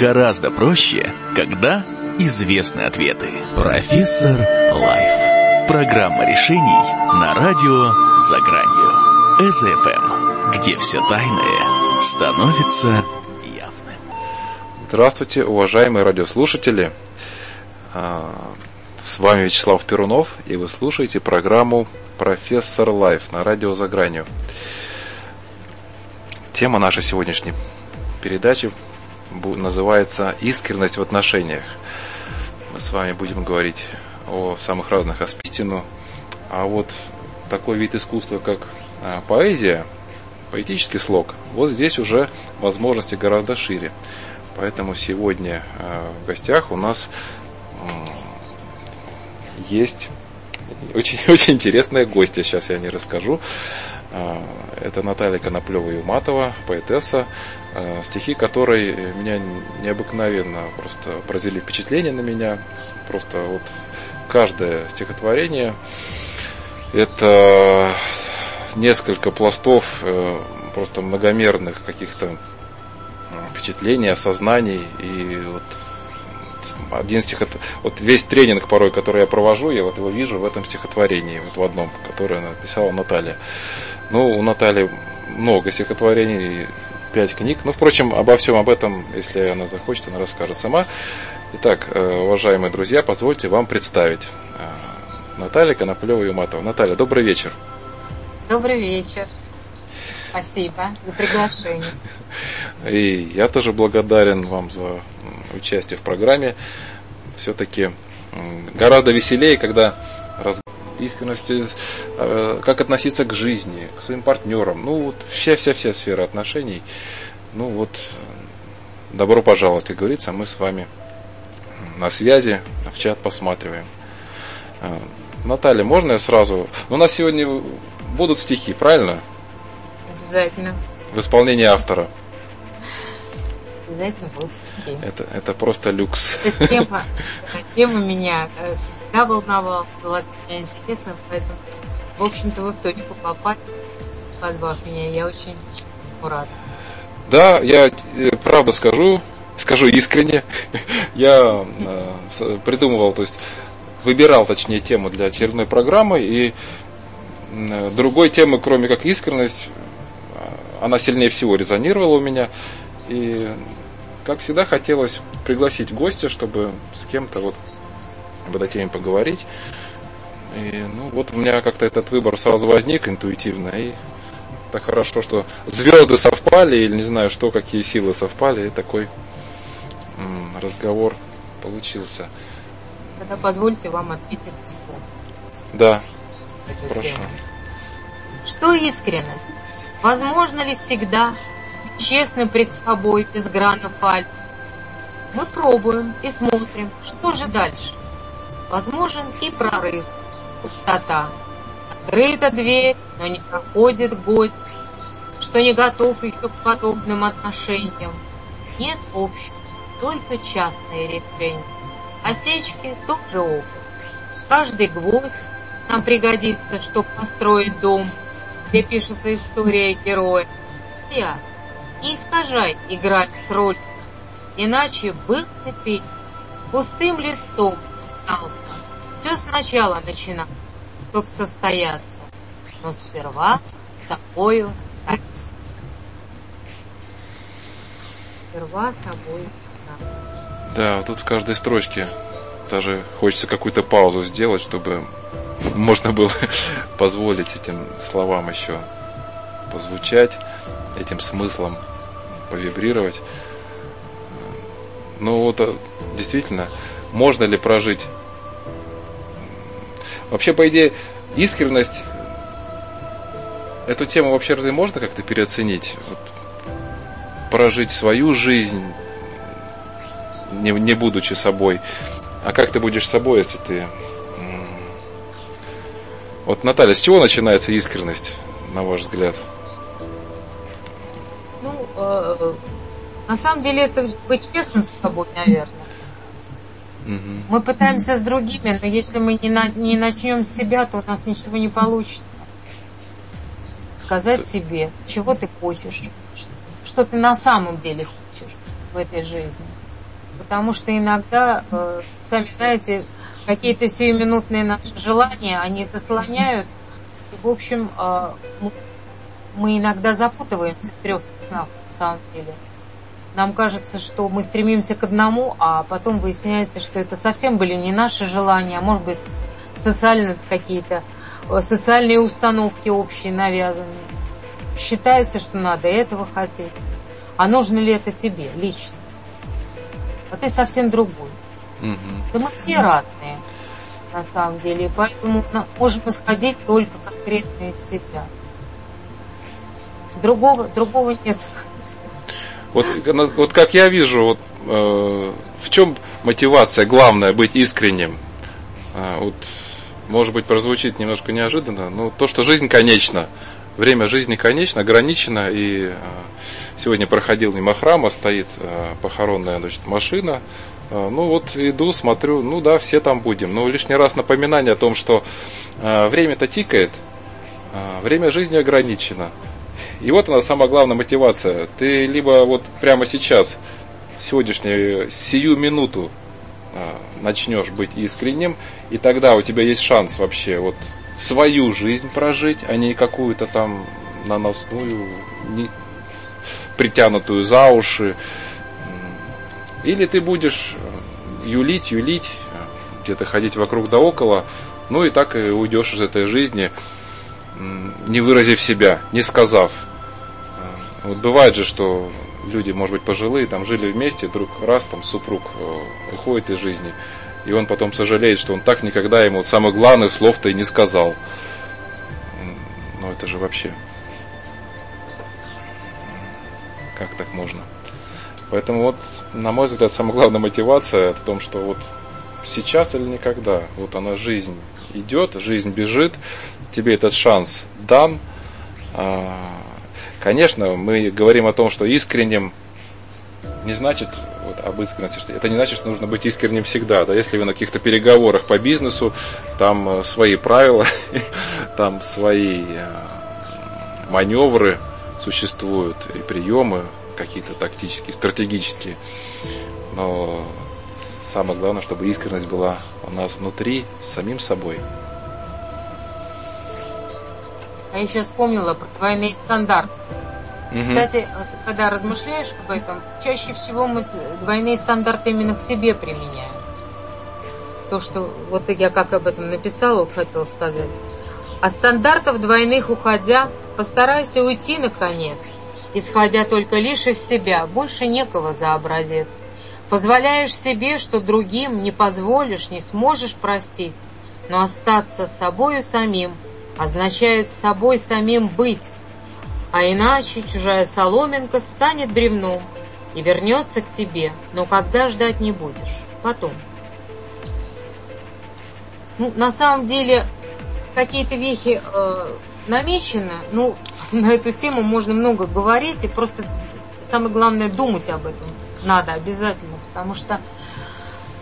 Гораздо проще, когда известны ответы. Профессор Лайф. Программа решений на радио «За гранью». СФМ, где все тайное становится явным. Здравствуйте, уважаемые радиослушатели. А, с вами Вячеслав Перунов, и вы слушаете программу «Профессор Лайф» на радио «За гранью». Тема нашей сегодняшней передачи называется «Искренность в отношениях». Мы с вами будем говорить о самых разных аспектах. А вот такой вид искусства, как а, поэзия, поэтический слог, вот здесь уже возможности гораздо шире. Поэтому сегодня а, в гостях у нас есть очень, очень интересная гостья, сейчас я не расскажу. А, это Наталья Коноплева-Юматова, поэтесса, а, стихи которой меня необыкновенно просто произвели впечатление на меня. Просто вот каждое стихотворение это несколько пластов э, просто многомерных каких-то впечатлений, осознаний и вот один стихот... вот весь тренинг порой, который я провожу, я вот его вижу в этом стихотворении, вот в одном, которое написала Наталья. Ну, у Натальи много стихотворений, пять книг. Ну, впрочем, обо всем об этом, если она захочет, она расскажет сама. Итак, э, уважаемые друзья, позвольте вам представить э, Наталья Коноплева Юматова. Наталья, добрый вечер. Добрый вечер. Спасибо за приглашение. И я тоже благодарен вам за участие в программе. Все-таки гораздо веселее, когда раз искренности, э, как относиться к жизни, к своим партнерам. Ну, вот вся-вся-вся сфера отношений. Ну, вот, добро пожаловать, как говорится, мы с вами на связи, в чат посматриваем. Э, Наталья, можно я сразу? Ну, у нас сегодня будут стихи, правильно? Обязательно. В исполнении автора обязательно будут стихи. Это, это просто люкс. Эта тема, тема меня э, всегда волновала, была для меня интересна, поэтому, в общем-то, вы в точку попали, позвав меня. Я очень рада. Да, я э, правда скажу, скажу искренне. я э, придумывал, то есть выбирал, точнее, тему для очередной программы, и другой темы, кроме как искренность, она сильнее всего резонировала у меня. И как всегда, хотелось пригласить гостя, чтобы с кем-то вот об этой теме поговорить. И, ну, вот у меня как-то этот выбор сразу возник интуитивно. И так хорошо, что звезды совпали, или не знаю, что, какие силы совпали, и такой м, разговор получился. Тогда позвольте вам ответить стихом. Да, прошу. Тему. Что искренность? Возможно ли всегда честным пред собой, без грана фаль. Мы пробуем и смотрим, что же дальше. Возможен и прорыв, пустота. Открыта дверь, но не проходит гость, что не готов еще к подобным отношениям. Нет общего, только частные решения. Осечки тоже опыт. Каждый гвоздь нам пригодится, чтобы построить дом, где пишется история героя. Я не искажай играть с роль, Иначе был бы ты с пустым листом остался. Все сначала начинал, чтоб состояться, но сперва собою стать. Сперва собой стать. Да, тут в каждой строчке даже хочется какую-то паузу сделать, чтобы можно было позволить этим словам еще позвучать, этим смыслом повибрировать. Ну вот э, действительно, можно ли прожить? Вообще, по идее, искренность, эту тему вообще разве можно как-то переоценить? Вот, прожить свою жизнь, не, не будучи собой. А как ты будешь собой, если ты... Вот, Наталья, с чего начинается искренность, на ваш взгляд? Э, на самом деле это быть честным с собой, наверное. Угу. Мы пытаемся с другими, но если мы не, на, не начнем с себя, то у нас ничего не получится. Сказать себе, чего ты хочешь, что ты на самом деле хочешь в этой жизни. Потому что иногда, э, сами знаете, какие-то сиюминутные наши желания, они заслоняют. И, в общем, э, мы иногда запутываемся в трех снах, на самом деле. Нам кажется, что мы стремимся к одному, а потом выясняется, что это совсем были не наши желания, а может быть социальные какие-то э, социальные установки общие навязанные. Считается, что надо этого хотеть. А нужно ли это тебе лично? А ты совсем другой. Угу. Да мы все разные, на самом деле. И поэтому можем исходить только конкретно из себя. Другого, другого нет. Вот, вот как я вижу, вот, э, в чем мотивация главная быть искренним? Э, вот, может быть, прозвучит немножко неожиданно, но то, что жизнь конечна, время жизни конечно, ограничено, и э, сегодня проходил мимо храма, стоит э, похоронная значит, машина, э, ну вот иду, смотрю, ну да, все там будем. Но лишний раз напоминание о том, что э, время-то тикает, э, время жизни ограничено. И вот она самая главная мотивация. Ты либо вот прямо сейчас, сегодняшнюю, сию минуту а, начнешь быть искренним, и тогда у тебя есть шанс вообще вот свою жизнь прожить, а не какую-то там наносную, не, притянутую за уши. Или ты будешь юлить, юлить, где-то ходить вокруг да около, ну и так и уйдешь из этой жизни, не выразив себя, не сказав. Вот бывает же, что люди, может быть, пожилые, там жили вместе, вдруг раз там супруг э, уходит из жизни, и он потом сожалеет, что он так никогда ему самых главных слов-то и не сказал. Ну это же вообще... Как так можно? Поэтому вот, на мой взгляд, самая главная мотивация в том, что вот сейчас или никогда, вот она жизнь идет, жизнь бежит, тебе этот шанс дан, а, Конечно, мы говорим о том, что искренним не значит вот, об искренности, что это не значит, что нужно быть искренним всегда. Да? Если вы на каких-то переговорах по бизнесу, там э, свои правила, там свои э, маневры существуют и приемы какие-то тактические, стратегические. Но самое главное, чтобы искренность была у нас внутри, с самим собой. А я сейчас вспомнила про двойные стандарты. Угу. Кстати, когда размышляешь об этом, чаще всего мы двойные стандарты именно к себе применяем. То, что вот я как об этом написала, вот хотела сказать. От стандартов двойных уходя, постарайся уйти наконец, исходя только лишь из себя, больше некого за образец. Позволяешь себе, что другим не позволишь, не сможешь простить, но остаться собою самим – означает собой самим быть, а иначе чужая соломинка станет бревном и вернется к тебе, но когда ждать не будешь? Потом. Ну, на самом деле, какие-то вехи э, намечены, ну, на эту тему можно много говорить, и просто самое главное думать об этом надо обязательно, потому что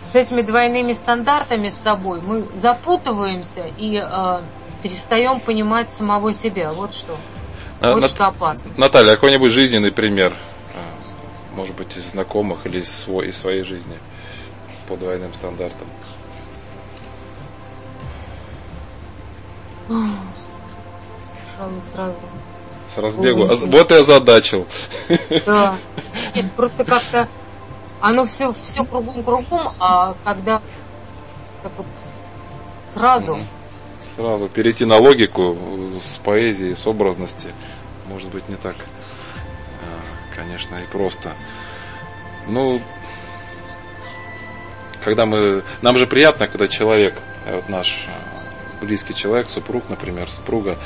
с этими двойными стандартами с собой мы запутываемся и э, перестаем понимать самого себя. Вот что. А, вот Нат... что опасно. Наталья, какой-нибудь жизненный пример, а, может быть, из знакомых или из, свой, из своей жизни по двойным стандартам? Сразу, сразу. С разбегу. А, вот и озадачил. Да. Нет, просто как-то оно все, все кругом-кругом, а когда так вот сразу угу сразу перейти на логику с поэзии, с образности, может быть, не так, а, конечно, и просто. Ну, когда мы, нам же приятно, когда человек, э, вот наш э, близкий человек, супруг, например, супруга,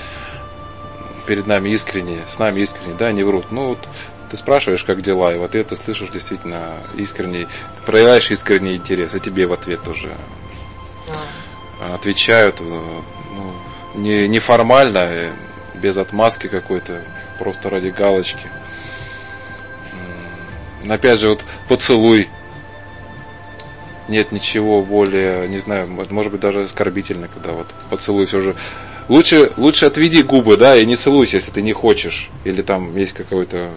перед нами искренне, с нами искренне, да, не врут. Ну, вот ты спрашиваешь, как дела, и в ответ ты слышишь действительно искренний, проявляешь искренний интерес, и тебе в ответ тоже отвечают э, ну, не, неформально, э, без отмазки какой-то, просто ради галочки. Опять же, вот поцелуй. Нет ничего более, не знаю, может быть даже оскорбительно, когда вот поцелуй все же. Лучше, лучше отведи губы, да, и не целуйся, если ты не хочешь. Или там есть какой-то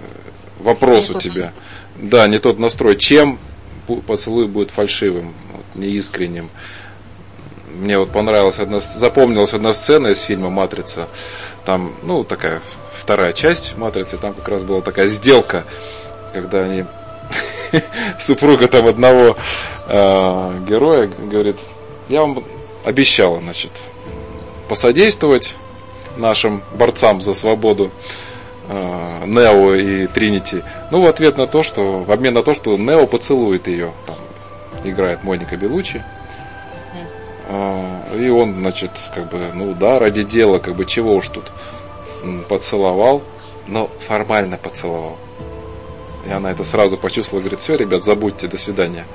вопрос не у тебя. Да, не тот настрой. Чем поцелуй будет фальшивым, вот, неискренним. Мне вот понравилась одна, запомнилась одна сцена из фильма «Матрица». Там, ну, такая вторая часть «Матрицы», там как раз была такая сделка, когда они супруга там одного э, героя говорит, я вам обещала, значит, посодействовать нашим борцам за свободу э, Нео и Тринити. Ну, в ответ на то, что, в обмен на то, что Нео поцелует ее. Там играет Моника Белучи. Э, и он, значит, как бы, ну да, ради дела, как бы, чего уж тут поцеловал, но формально поцеловал. И она это сразу почувствовала, говорит, все, ребят, забудьте, до свидания.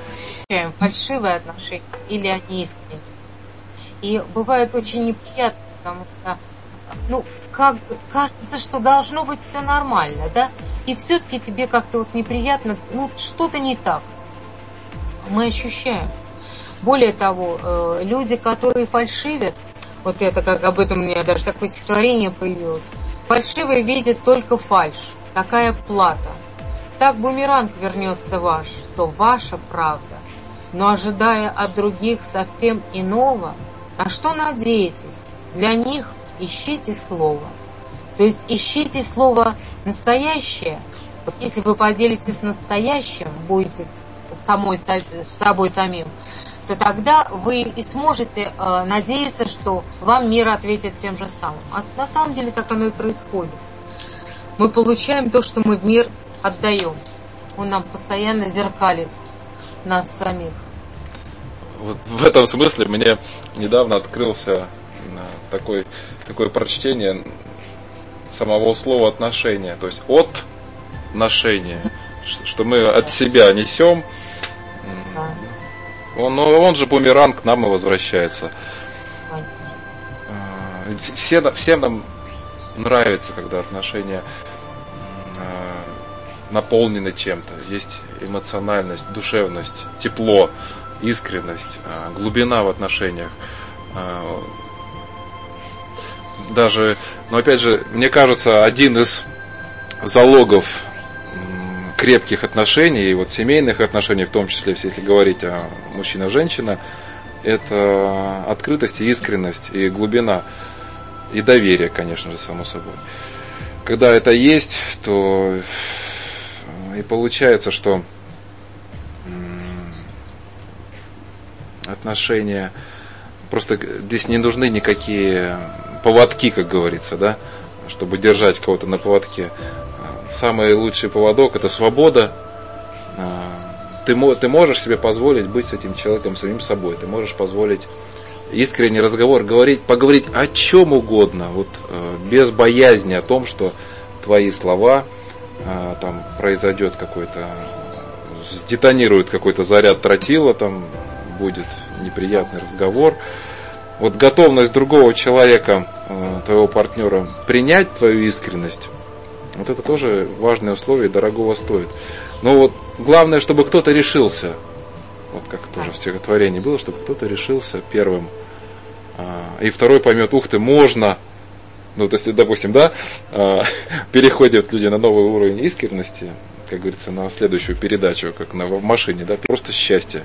Фальшивые отношения или они искренние. И бывает очень неприятно, потому что, ну, как кажется, что должно быть все нормально, да? И все-таки тебе как-то вот неприятно, ну, что-то не так. Мы ощущаем. Более того, э, люди, которые фальшивят, вот это, как об этом у меня даже такое стихотворение появилось, фальшивые видят только фальш, такая плата. Так бумеранг вернется ваш, то ваша правда. Но ожидая от других совсем иного, а что надеетесь? Для них ищите слово. То есть ищите слово настоящее. Вот если вы поделитесь настоящим, будете самой, собой самим, то тогда вы и сможете э, надеяться, что вам мир ответит тем же самым. А на самом деле так оно и происходит. Мы получаем то, что мы в мир отдаем. Он нам постоянно зеркалит нас самих. Вот в этом смысле мне недавно открылся э, такой, такое прочтение самого слова отношения. То есть от ношения, что мы от себя несем. Он, он же бумеранг к нам и возвращается. Все, всем нам нравится, когда отношения э, наполнены чем-то. Есть эмоциональность, душевность, тепло, искренность, э, глубина в отношениях. Даже, но опять же, мне кажется, один из залогов крепких отношений, и вот семейных отношений, в том числе, если говорить о мужчина-женщина, это открытость и искренность, и глубина, и доверие, конечно же, само собой. Когда это есть, то и получается, что отношения, просто здесь не нужны никакие поводки, как говорится, да, чтобы держать кого-то на поводке самый лучший поводок – это свобода. А, ты, ты можешь себе позволить быть с этим человеком самим собой. Ты можешь позволить искренний разговор, говорить, поговорить о чем угодно, вот, э, без боязни о том, что твои слова э, там произойдет какой-то, сдетонирует какой-то заряд тротила, там будет неприятный разговор. Вот готовность другого человека, э, твоего партнера, принять твою искренность, вот это тоже важное условие, дорогого стоит. Но вот главное, чтобы кто-то решился. Вот как тоже в стихотворении было, чтобы кто-то решился первым. А, и второй поймет, ух ты, можно. Ну, то есть, допустим, да, а, переходят люди на новый уровень искренности, как говорится, на следующую передачу, как на, в машине, да, просто счастье.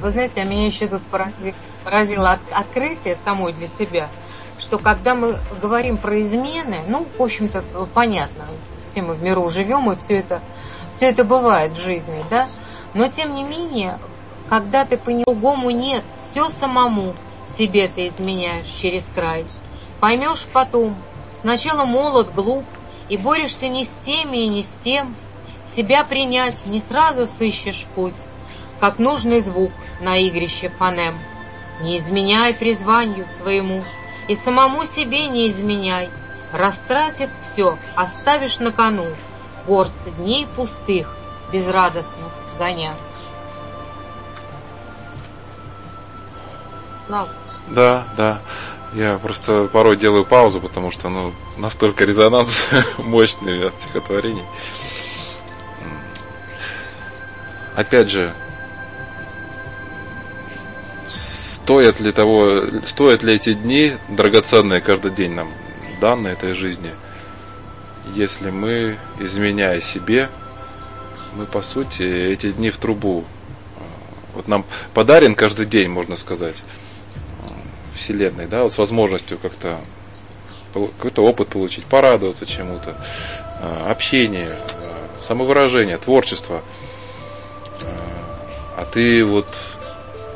Вы знаете, а меня еще тут поразило, поразило открытие самой для себя – что когда мы говорим про измены, ну, в общем-то, понятно, все мы в миру живем, и все это, все это бывает в жизни, да, но тем не менее, когда ты по-другому нет, все самому себе ты изменяешь через край. Поймешь потом, сначала молод, глуп, и борешься не с теми и не с тем, себя принять не сразу сыщешь путь, как нужный звук на игрище фонем. Не изменяй призванию своему, и самому себе не изменяй. Растратив все, оставишь на кону горсть дней пустых, безрадостных гоня. Слава. Да, да. Я просто порой делаю паузу, потому что ну, настолько резонанс мощный от стихотворений. Опять же, стоят ли того, стоят ли эти дни драгоценные каждый день нам данные этой жизни, если мы, изменяя себе, мы по сути эти дни в трубу вот нам подарен каждый день, можно сказать, Вселенной, да, вот с возможностью как-то какой-то опыт получить, порадоваться чему-то, а, общение, а, самовыражение, творчество. А ты вот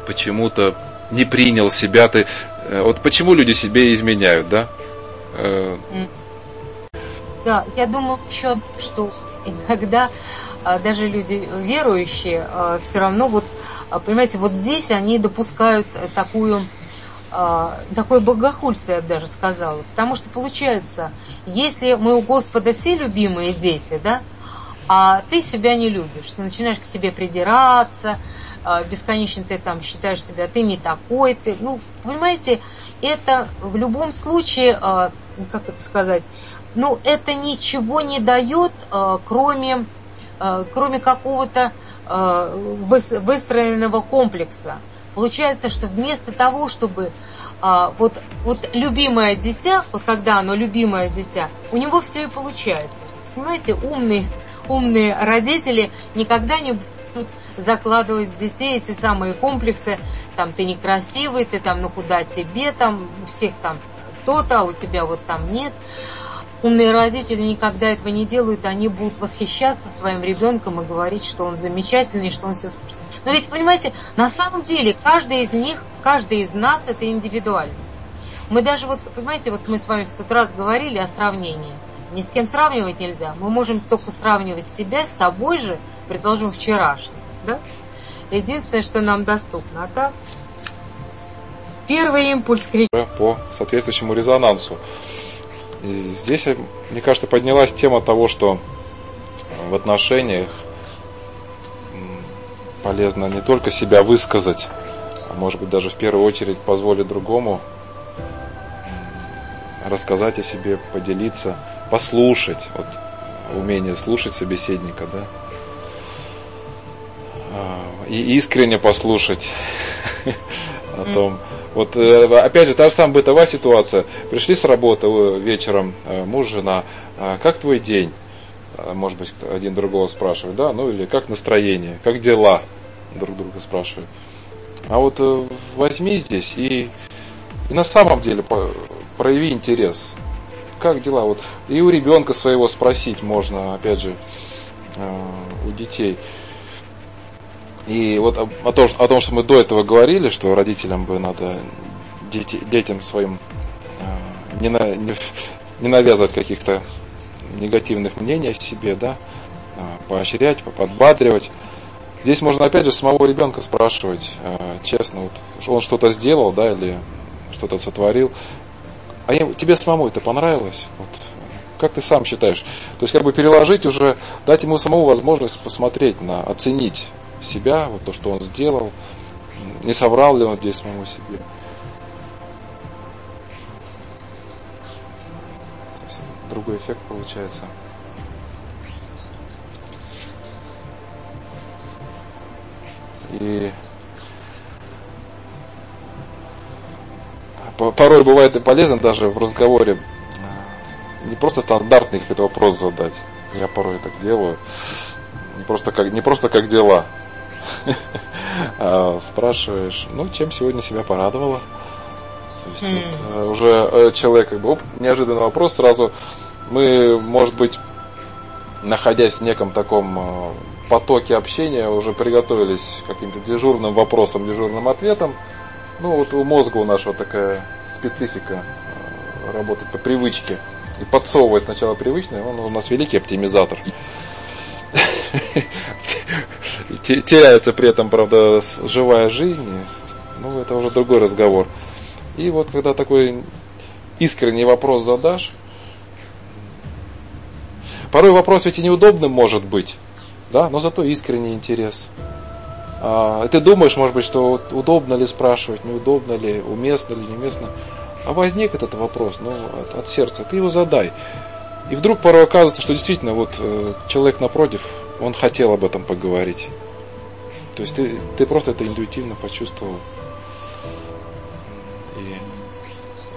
почему-то не принял себя, ты э, вот почему люди себе изменяют, да? Э, да, я думаю еще, что иногда даже люди верующие все равно вот, понимаете, вот здесь они допускают такую а, такое богохульство, я бы даже сказала. Потому что получается, если мы у Господа все любимые дети, да, а ты себя не любишь, ты начинаешь к себе придираться, а, бесконечно ты там считаешь себя, ты не такой, ты, ну, понимаете, это в любом случае, а, как это сказать, ну, это ничего не дает, кроме, кроме какого-то выстроенного комплекса. Получается, что вместо того, чтобы а, вот, вот любимое дитя, вот когда оно любимое дитя, у него все и получается. Понимаете, умные, умные родители никогда не будут закладывать в детей эти самые комплексы, там ты некрасивый, ты там, ну куда тебе, там всех там то-то, а у тебя вот там нет. Умные родители никогда этого не делают, они будут восхищаться своим ребенком и говорить, что он замечательный, что он все слушает. Но ведь, понимаете, на самом деле каждый из них, каждый из нас – это индивидуальность. Мы даже вот, понимаете, вот мы с вами в тот раз говорили о сравнении. Ни с кем сравнивать нельзя. Мы можем только сравнивать себя с собой же, предположим, вчерашним. Да? Единственное, что нам доступно. А так, первый импульс кричит. По соответствующему резонансу. И здесь, мне кажется, поднялась тема того, что в отношениях полезно не только себя высказать, а может быть даже в первую очередь позволить другому рассказать о себе, поделиться, послушать. Вот умение слушать собеседника, да. А, и искренне послушать о том. Вот э, опять же, та же самая бытовая ситуация. Пришли с работы вечером, э, муж, жена, «А как твой день? А, может быть, один другого спрашивает, да, ну или как настроение, как дела? друг друга спрашивают. А вот э, возьми здесь и, и на самом деле прояви интерес. Как дела? Вот и у ребенка своего спросить можно, опять же, э, у детей. И вот о, о, том, о том, что мы до этого говорили, что родителям бы надо дети, детям своим э, не, на, не, не навязывать каких-то негативных мнений о себе, да, поощрять, подбадривать. Здесь можно опять же самого ребенка спрашивать, э, честно, вот, он что-то сделал, да, или что-то сотворил. А тебе самому это понравилось? Вот, как ты сам считаешь? То есть как бы переложить уже, дать ему самому возможность посмотреть на, оценить себя, вот то, что он сделал, не соврал ли он здесь самому себе. Совсем другой эффект получается. И порой бывает и полезно даже в разговоре не просто стандартный какой-то вопрос задать. Я порой так делаю. Не просто как, не просто как дела. А спрашиваешь, ну, чем сегодня себя порадовала? То есть mm. вот, э, уже э, человек как бы, оп, неожиданный вопрос сразу. Мы, может быть, находясь в неком таком э, потоке общения уже приготовились к каким-то дежурным вопросам, дежурным ответам. Ну вот у мозга у нашего такая специфика работать по привычке и подсовывать сначала привычное, он у нас великий оптимизатор. Теряется при этом, правда, живая жизнь. Ну, это уже другой разговор. И вот когда такой искренний вопрос задашь, порой вопрос ведь и неудобным может быть да, но зато искренний интерес. А, ты думаешь, может быть, что удобно ли спрашивать, неудобно ли, уместно ли, неуместно. А возник этот вопрос, ну, от, от сердца, ты его задай. И вдруг порой оказывается, что действительно вот э, человек напротив, он хотел об этом поговорить. То есть ты, ты просто это интуитивно почувствовал. И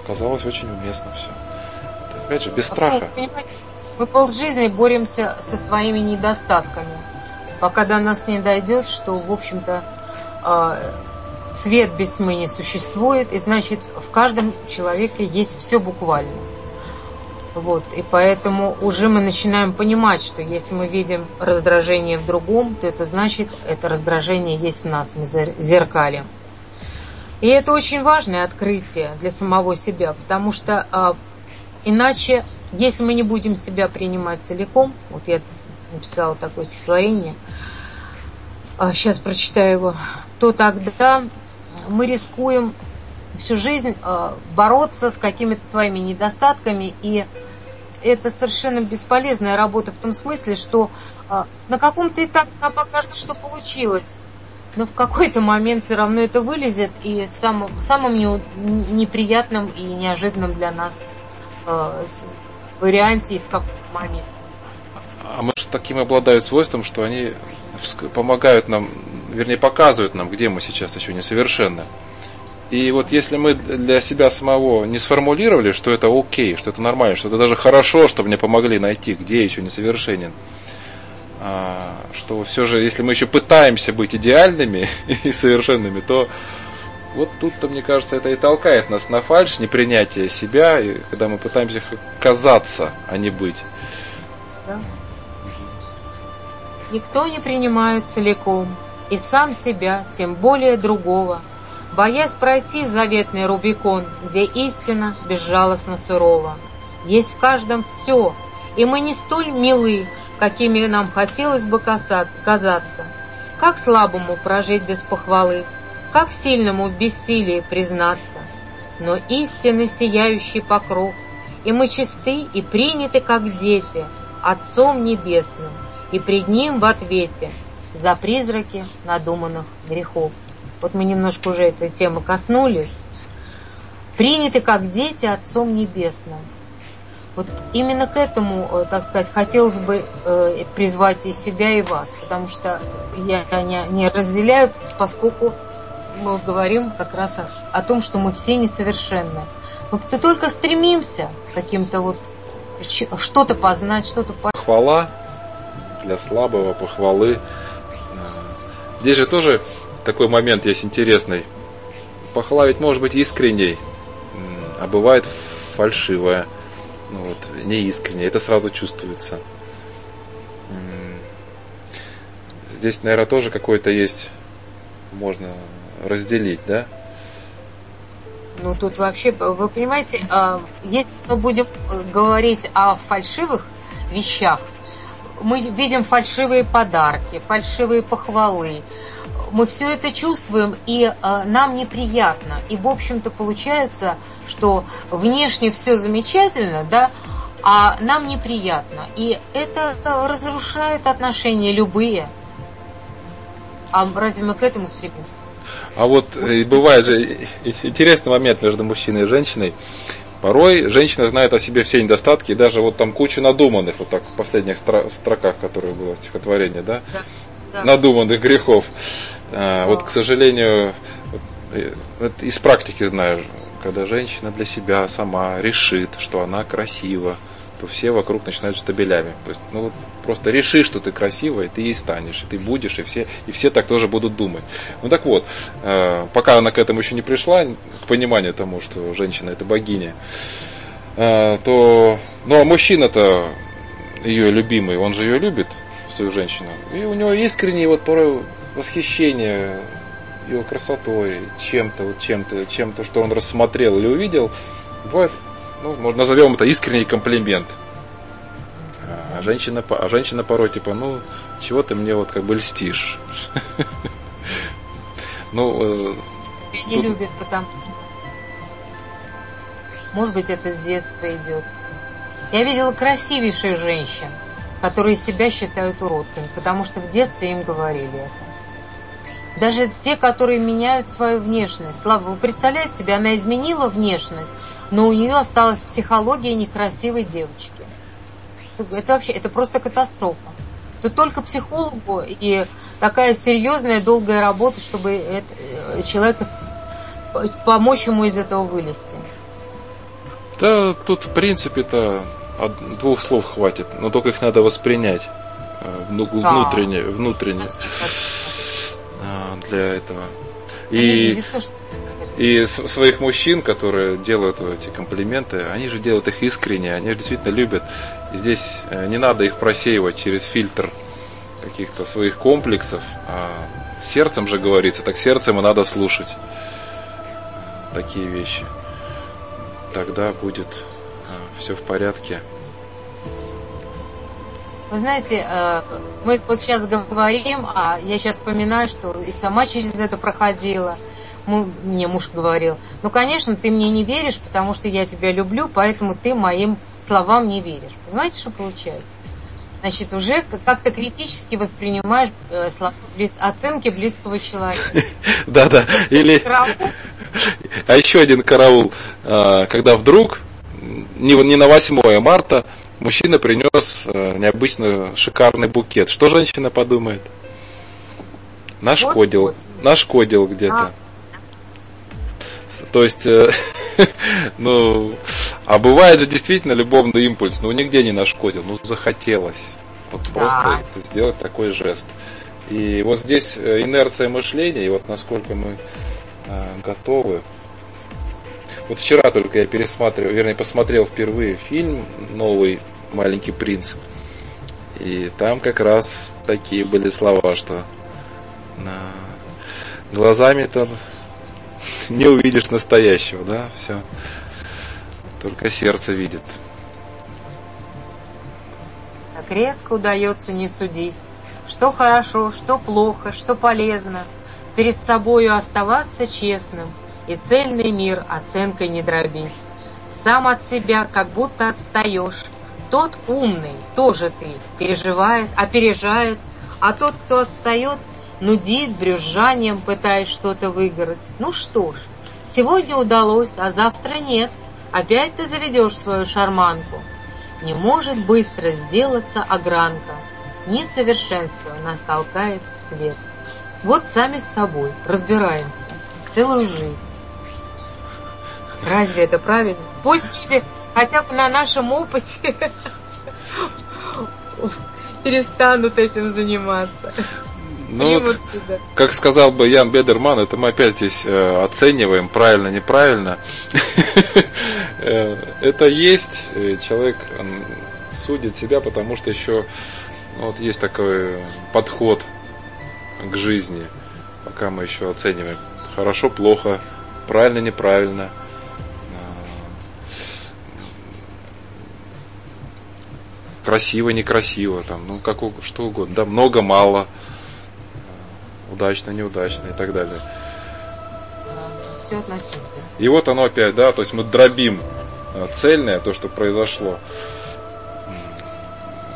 оказалось очень уместно все. Это, опять же, без а страха. Мы полжизни боремся со своими недостатками, пока до нас не дойдет, что, в общем-то, э, свет без тьмы не существует, и значит в каждом человеке есть все буквально. Вот, и поэтому уже мы начинаем понимать, что если мы видим раздражение в другом, то это значит, это раздражение есть в нас, мы зеркалим. И это очень важное открытие для самого себя, потому что а, иначе, если мы не будем себя принимать целиком, вот я написала такое стихотворение, а, сейчас прочитаю его, то тогда мы рискуем всю жизнь а, бороться с какими-то своими недостатками, и это совершенно бесполезная работа в том смысле, что а, на каком-то этапе нам покажется, что получилось, но в какой-то момент все равно это вылезет, и самым, самым не, неприятным и неожиданным для нас э, варианте и в каком момент. А может таким обладают свойством, что они помогают нам, вернее показывают нам, где мы сейчас еще несовершенны. И вот если мы для себя самого не сформулировали, что это окей, что это нормально, что это даже хорошо, чтобы мне помогли найти, где еще несовершенен, а, что все же, если мы еще пытаемся быть идеальными и совершенными, то вот тут-то, мне кажется, это и толкает нас на фальш, непринятие себя, когда мы пытаемся казаться, а не быть. Да. Никто не принимает целиком, и сам себя, тем более другого, боясь пройти заветный Рубикон, где истина безжалостно сурова. Есть в каждом все, и мы не столь милы, какими нам хотелось бы казаться. Как слабому прожить без похвалы, как сильному в бессилии признаться. Но истинный сияющий покров, и мы чисты и приняты, как дети, Отцом Небесным, и пред Ним в ответе за призраки надуманных грехов. Вот мы немножко уже этой темы коснулись. Приняты как дети Отцом Небесным. Вот именно к этому, э, так сказать, хотелось бы э, призвать и себя, и вас, потому что я не, разделяю, поскольку мы говорим как раз о, о том, что мы все несовершенны. Мы только стремимся каким-то вот что-то познать, что-то понять. Похвала для слабого, похвалы. Здесь же тоже такой момент есть интересный. Похвала ведь может быть искренней, а бывает фальшивая, ну вот, неискренняя. Это сразу чувствуется. Здесь, наверное, тоже какой-то есть, можно разделить, да? Ну, тут вообще, вы понимаете, а, если мы будем э, говорить о фальшивых вещах, мы видим фальшивые подарки, фальшивые похвалы, мы все это чувствуем, и э, нам неприятно. И, в общем-то, получается, что внешне все замечательно, да, а нам неприятно. И это разрушает отношения любые. А разве мы к этому стремимся? А вот э, бывает же интересный момент между мужчиной и женщиной. Порой женщина знает о себе все недостатки, и даже вот там кучу надуманных, вот так в последних строках, которые было стихотворение, да? Да, да. надуманных грехов. А, вот, к сожалению, вот, из практики знаю, когда женщина для себя сама решит, что она красива, то все вокруг начинают штабелями. То есть, ну вот просто реши, что ты красивая, и ты ей станешь, и ты будешь, и все, и все так тоже будут думать. Ну так вот, э, пока она к этому еще не пришла, к пониманию тому, что женщина это богиня, э, то, ну а мужчина-то ее любимый, он же ее любит, свою женщину, и у него искренне вот порой восхищение ее красотой, чем-то, вот чем-то, чем-то, что он рассмотрел или увидел, бывает ну, можно назовем это искренний комплимент. А женщина, а женщина порой типа, ну, чего ты мне вот как бы льстишь? Ну, Себя не любят, потому может быть, это с детства идет. Я видела красивейших женщин, которые себя считают уродками, потому что в детстве им говорили это. Даже те, которые меняют свою внешность. Слава, вы представляете себе, она изменила внешность, но у нее осталась психология некрасивой девочки. Это вообще, это просто катастрофа. Это только психологу и такая серьезная, долгая работа, чтобы это, э, человека помочь ему из этого вылезти. Да, тут в принципе-то двух слов хватит, но только их надо воспринять э, внутренне, внутренне. А, для этого. И, и своих мужчин, которые делают эти комплименты, они же делают их искренне, они же действительно любят. И здесь э, не надо их просеивать через фильтр каких-то своих комплексов, а сердцем же говорится, так сердцем и надо слушать такие вещи. Тогда будет а, все в порядке. Вы знаете, э, мы вот сейчас говорим, а я сейчас вспоминаю, что и сама через это проходила. Мне муж говорил, ну, конечно, ты мне не веришь, потому что я тебя люблю, поэтому ты моим словам не веришь. Понимаете, что получается? Значит, уже как-то критически воспринимаешь э, слова, близ, оценки близкого человека. Да-да. Или... А еще один караул, а, когда вдруг, не на 8 марта, мужчина принес э, необычно шикарный букет. Что женщина подумает? Нашкодил. Вот, вот. Нашкодил где-то. А. То есть, э, ну, а бывает же действительно любовный импульс, ну, нигде не нашкодил, ну, захотелось. Вот да. просто сделать такой жест. И вот здесь э, инерция мышления, и вот насколько мы готовы. Вот вчера только я пересматривал, вернее, посмотрел впервые фильм новый «Маленький принц». И там как раз такие были слова, что на глазами-то не увидишь настоящего, да, все. Только сердце видит. Так редко удается не судить, что хорошо, что плохо, что полезно. Перед собою оставаться честным и цельный мир оценкой не дробить. Сам от себя как будто отстаешь. Тот умный, тоже ты, переживает, опережает, а тот, кто отстает, нудит, брюзжанием пытаясь что-то выиграть. Ну что ж, сегодня удалось, а завтра нет. Опять ты заведешь свою шарманку. Не может быстро сделаться огранка. Несовершенство нас толкает в свет. Вот сами с собой разбираемся целую жизнь. Разве это правильно? Пусть люди хотя бы на нашем опыте перестанут этим заниматься. Ну, вот, как сказал бы Ян Бедерман, это мы опять здесь э, оцениваем, правильно, неправильно. Э, это есть, человек судит себя, потому что еще ну, вот есть такой подход к жизни, пока мы еще оцениваем хорошо, плохо, правильно, неправильно. Красиво, некрасиво, там, ну, как, что угодно, да, много, мало удачно, неудачно и так далее. Все относительно. И вот оно опять, да, то есть мы дробим э, цельное, то, что произошло.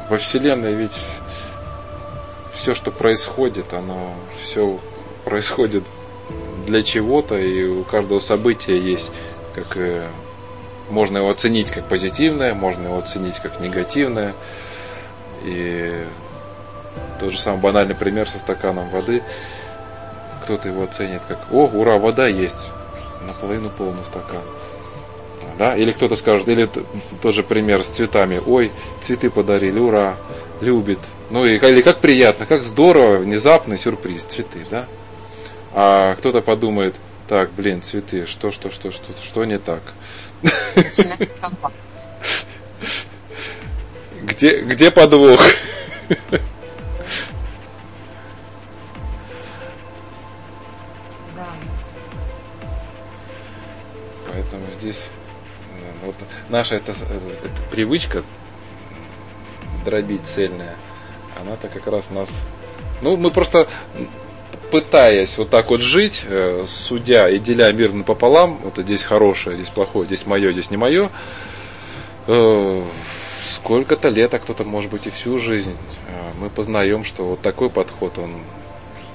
Во Вселенной ведь все, что происходит, оно все происходит для чего-то, и у каждого события есть, как э, можно его оценить как позитивное, можно его оценить как негативное. И тот же самый банальный пример со стаканом воды. Кто-то его оценит как, о, ура, вода есть, наполовину полный стакан. Да? Или кто-то скажет, или тоже пример с цветами, ой, цветы подарили, ура, любит. Ну и, или как приятно, как здорово, внезапный сюрприз, цветы, да? А кто-то подумает, так, блин, цветы, что, что, что, что, что не так? Где, где подвох? Поэтому здесь э, вот наша эта, эта привычка дробить цельная, она-то как раз нас... Ну, мы просто пытаясь вот так вот жить, э, судя и деля мир пополам, вот здесь хорошее, здесь плохое, здесь мое, здесь не мое, э, сколько-то лет, а кто-то может быть и всю жизнь, мы познаем, что вот такой подход, он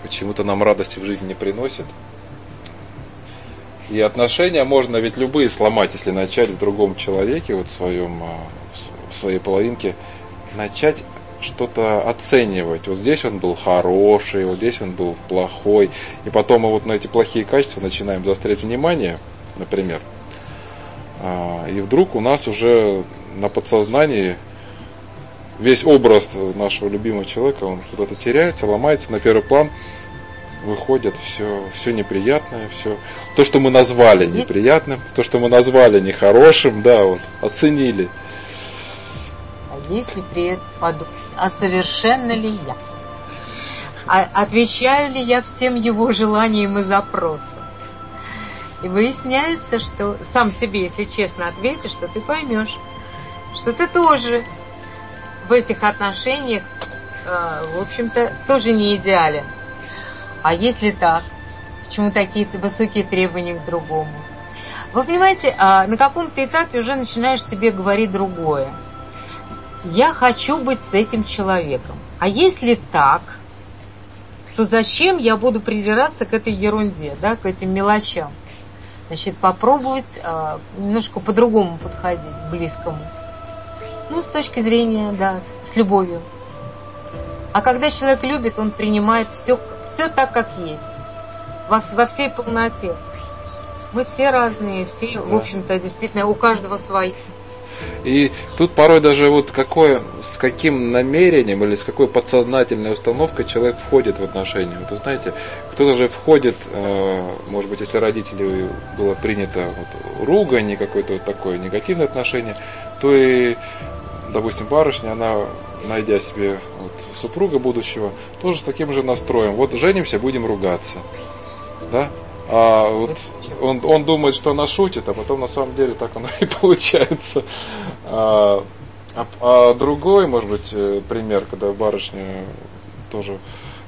почему-то нам радости в жизни не приносит. И отношения можно ведь любые сломать, если начать в другом человеке, вот в, своем, в своей половинке, начать что-то оценивать. Вот здесь он был хороший, вот здесь он был плохой. И потом мы вот на эти плохие качества начинаем заострять внимание, например. А, и вдруг у нас уже на подсознании весь образ нашего любимого человека, он куда-то теряется, ломается на первый план. выходит все, все неприятное, все то, что мы назвали неприятным, то, что мы назвали нехорошим, да, вот, оценили. Если при этом подумать, а совершенно ли я? А отвечаю ли я всем его желаниям и запросам? И выясняется, что сам себе, если честно ответишь, что ты поймешь, что ты тоже в этих отношениях, э, в общем-то, тоже не идеален. А если так, почему такие высокие требования к другому? Вы понимаете, а на каком-то этапе уже начинаешь себе говорить другое. Я хочу быть с этим человеком. А если так, то зачем я буду придираться к этой ерунде, да, к этим мелочам? Значит, попробовать э, немножко по-другому подходить к близкому. Ну, с точки зрения, да, с любовью. А когда человек любит, он принимает все, все так, как есть. Во, во всей полноте. Мы все разные, все, да. в общем-то, действительно, у каждого свои. И тут порой даже вот какое, с каким намерением или с какой подсознательной установкой человек входит в отношения. Вот вы знаете, кто-то же входит, э, может быть, если родители было принято вот, ругань, какое-то вот такое негативное отношение, то и, допустим, барышня, она, найдя себе вот, супруга будущего, тоже с таким же настроем. Вот женимся, будем ругаться. Да? А вот он, он думает, что она шутит, а потом на самом деле так оно и получается. А, а, а другой, может быть, э, пример, когда барышня тоже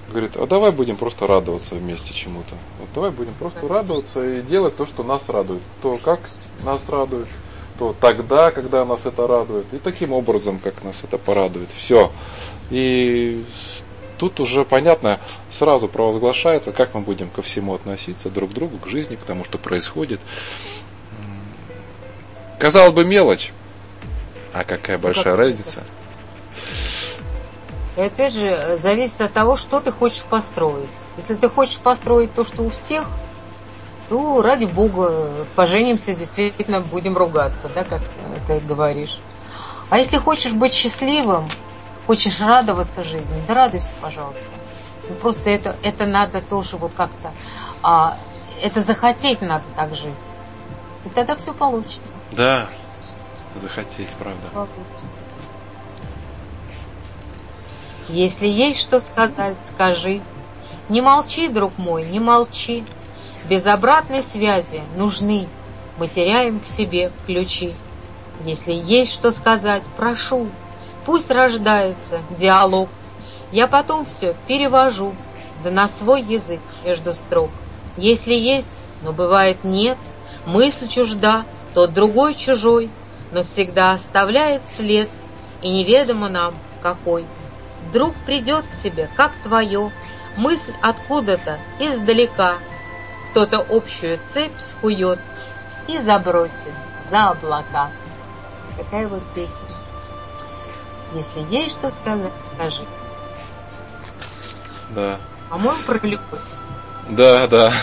говорит, а давай будем просто радоваться вместе чему-то. Вот давай будем просто радоваться и делать то, что нас радует. То, как нас радует, то тогда, когда нас это радует, и таким образом, как нас это порадует. Все. И тут уже понятно, сразу провозглашается, как мы будем ко всему относиться, друг к другу, к жизни, к тому, что происходит. Казалось бы, мелочь, а какая ну, большая как разница. И опять же, зависит от того, что ты хочешь построить. Если ты хочешь построить то, что у всех, то ради бога, поженимся, действительно будем ругаться, да, как ты говоришь. А если хочешь быть счастливым, Хочешь радоваться жизни, да радуйся, пожалуйста. Ну, просто это, это надо тоже вот как-то, а, это захотеть надо так жить. И тогда все получится. Да, захотеть, правда. Получится. Если есть что сказать, скажи. Не молчи, друг мой, не молчи. Без обратной связи нужны. Мы теряем к себе ключи. Если есть что сказать, прошу, Пусть рождается диалог. Я потом все перевожу, да на свой язык между строк. Если есть, но бывает нет, мысль чужда, тот другой чужой, но всегда оставляет след, и неведомо нам какой. Вдруг придет к тебе, как твое, мысль откуда-то, издалека. Кто-то общую цепь скует и забросит за облака. Такая вот песня. Если есть что сказать, скажи. Да. По-моему, про любовь. Да, да.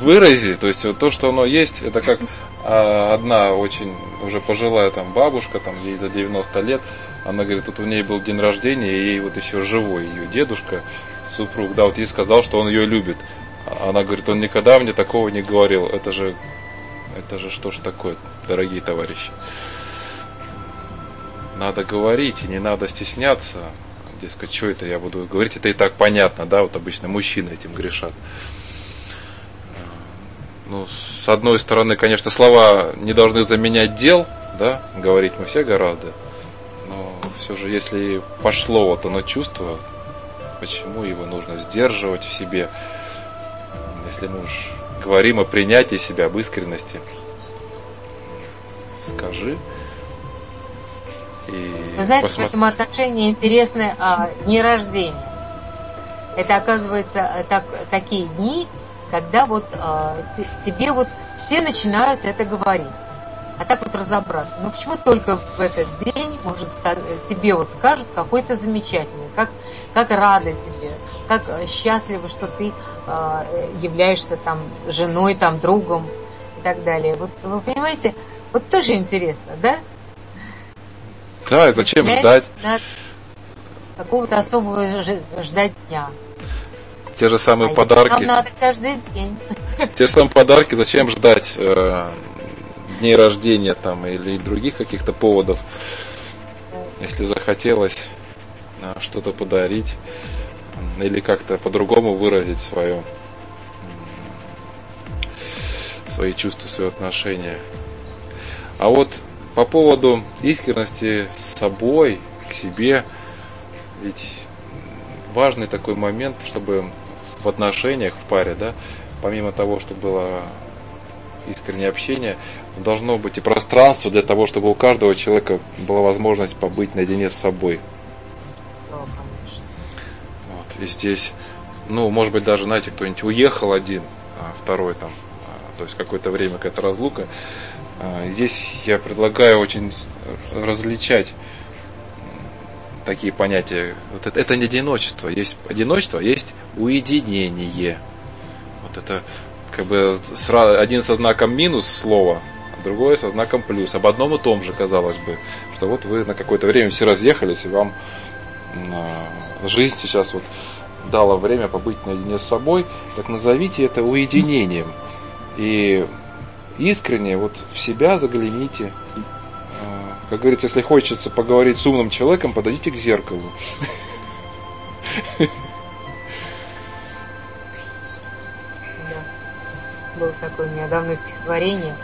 Вырази. То есть вот то, что оно есть, это как а, одна очень уже пожилая там бабушка, там ей за 90 лет, она говорит, тут у ней был день рождения, и ей вот еще живой ее дедушка, супруг, да, вот ей сказал, что он ее любит. Она говорит, он никогда мне такого не говорил. Это же, это же что ж такое, дорогие товарищи надо говорить, и не надо стесняться. Дескать, что это я буду говорить, это и так понятно, да, вот обычно мужчины этим грешат. Ну, с одной стороны, конечно, слова не должны заменять дел, да, говорить мы все гораздо, но все же, если пошло вот оно чувство, почему его нужно сдерживать в себе, если мы уж говорим о принятии себя, об искренности, скажи, и Вы знаете, посмотри... в этом отношении интересно а, дни рождения. Это оказывается э, так, такие дни, когда вот а, тебе вот все начинают это говорить. А так вот разобраться. Ну почему только в этот день может тебе вот скажут какой то замечательный, как, как рады тебе, как э, счастливы, что ты а, являешься там женой, там другом и так далее. Вот вы понимаете, вот тоже интересно, да? Да, и зачем ждать? Какого-то особого ждать дня. те же самые а подарки. Нам надо каждый день. Те же самые подарки, зачем ждать э, дней рождения там или других каких-то поводов, если захотелось э, что-то подарить или как-то по-другому выразить свое свои чувства, свои отношения. А вот по поводу искренности с собой, к себе, ведь важный такой момент, чтобы в отношениях, в паре, да, помимо того, чтобы было искреннее общение, должно быть и пространство для того, чтобы у каждого человека была возможность побыть наедине с собой. Вот, и здесь, ну, может быть, даже, знаете, кто-нибудь уехал один, а второй там, а, то есть какое-то время какая-то разлука. А, здесь я предлагаю очень различать такие понятия. Вот это, это не одиночество. Есть одиночество, есть уединение. Вот это как бы один со знаком минус слова, а другое со знаком плюс. Об одном и том же, казалось бы. Что вот вы на какое-то время все разъехались, и вам жизнь сейчас вот дала время побыть наедине с собой, так назовите это уединением. И искренне вот в себя загляните, как говорится, если хочется поговорить с умным человеком, подойдите к зеркалу. Да. Было такое недавно стихотворение.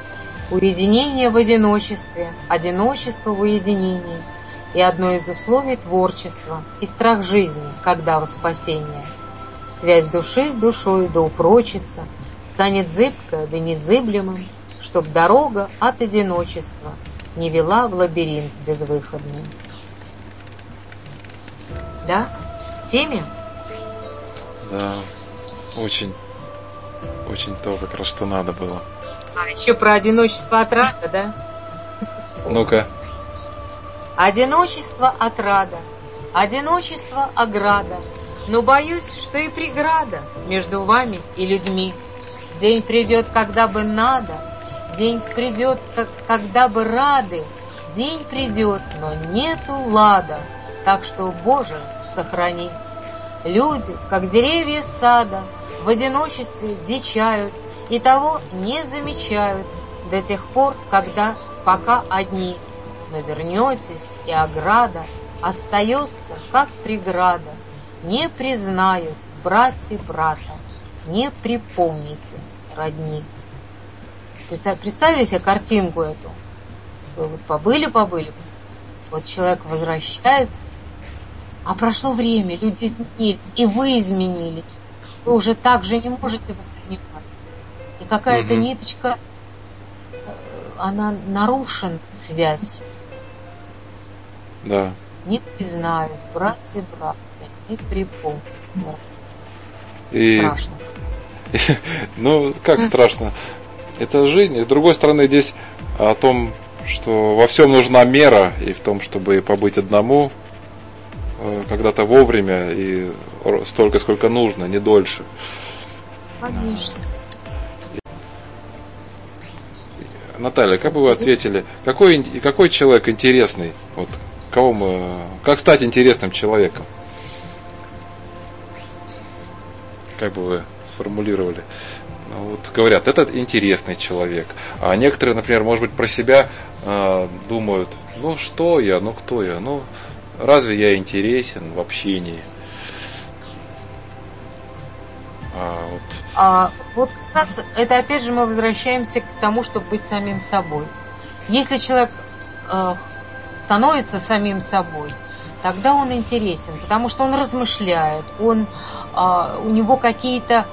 Уединение в одиночестве, одиночество в уединении. И одно из условий творчества, и страх жизни, когда во спасение. Связь души с душой да упрочится, станет зыбкая да незыблемым, чтоб дорога от одиночества не вела в лабиринт безвыходный. Да? В теме? Да, очень, очень то, как раз что надо было. А еще про одиночество от рада, да? Ну-ка. Одиночество от рада, одиночество ограда, но боюсь, что и преграда между вами и людьми. День придет, когда бы надо, День придет, как, когда бы рады, День придет, но нету лада, Так что, Боже, сохрани. Люди, как деревья сада, В одиночестве дичают И того не замечают До тех пор, когда пока одни. Но вернетесь, и ограда Остается, как преграда. Не признают братья брата, Не припомните родни. Представили себе картинку эту? Вы вот побыли-побыли, вот человек возвращается, а прошло время, люди изменились, и вы изменились. Вы уже так же не можете воспринимать. И какая-то угу. ниточка, э, она нарушен связь. Да. Не признают, братья, братья, не припомнят. И... Страшно. Ну, как страшно? Это жизнь. И с другой стороны, здесь о том, что во всем нужна мера, и в том, чтобы побыть одному э, когда-то вовремя и столько, сколько нужно, не дольше. Конечно. Наталья, как бы вы ответили, какой, какой человек интересный? Вот, кого мы, как стать интересным человеком? Как бы вы сформулировали? Ну, вот говорят, этот интересный человек. А некоторые, например, может быть, про себя э, думают, ну что я, ну кто я, ну разве я интересен в общении? А вот, а, вот как раз это опять же мы возвращаемся к тому, чтобы быть самим собой. Если человек э, становится самим собой, тогда он интересен, потому что он размышляет, он, э, у него какие-то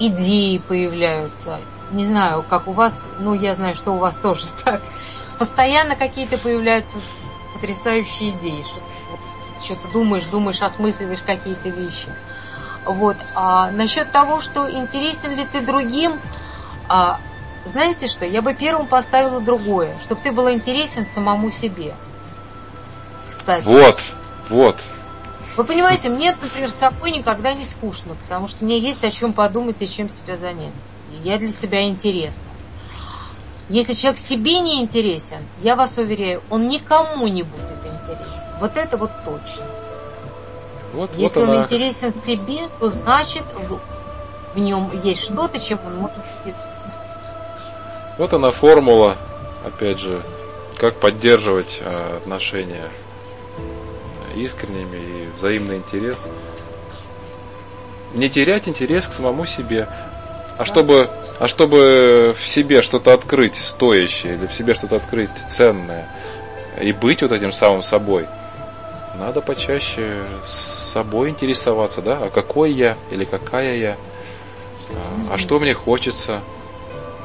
идеи появляются. Не знаю, как у вас, ну, я знаю, что у вас тоже так. Постоянно какие-то появляются потрясающие идеи. Что-то, думаешь, думаешь, осмысливаешь какие-то вещи. Вот. А насчет того, что интересен ли ты другим, а, знаете что, я бы первым поставила другое, чтобы ты был интересен самому себе. Кстати. Вот, вот, вы понимаете, мне, например, с собой никогда не скучно, потому что мне есть о чем подумать и чем себя занять. Я для себя интересна. Если человек себе не интересен, я вас уверяю, он никому не будет интересен. Вот это вот точно. Вот, Если вот он она, интересен себе, то значит в, в нем есть что-то, чем он может делиться. вот она формула, опять же, как поддерживать э, отношения искренними и взаимный интерес. Не терять интерес к самому себе. А чтобы, а чтобы в себе что-то открыть стоящее, или в себе что-то открыть ценное, и быть вот этим самым собой, надо почаще с собой интересоваться, да, а какой я или какая я, а, а что мне хочется,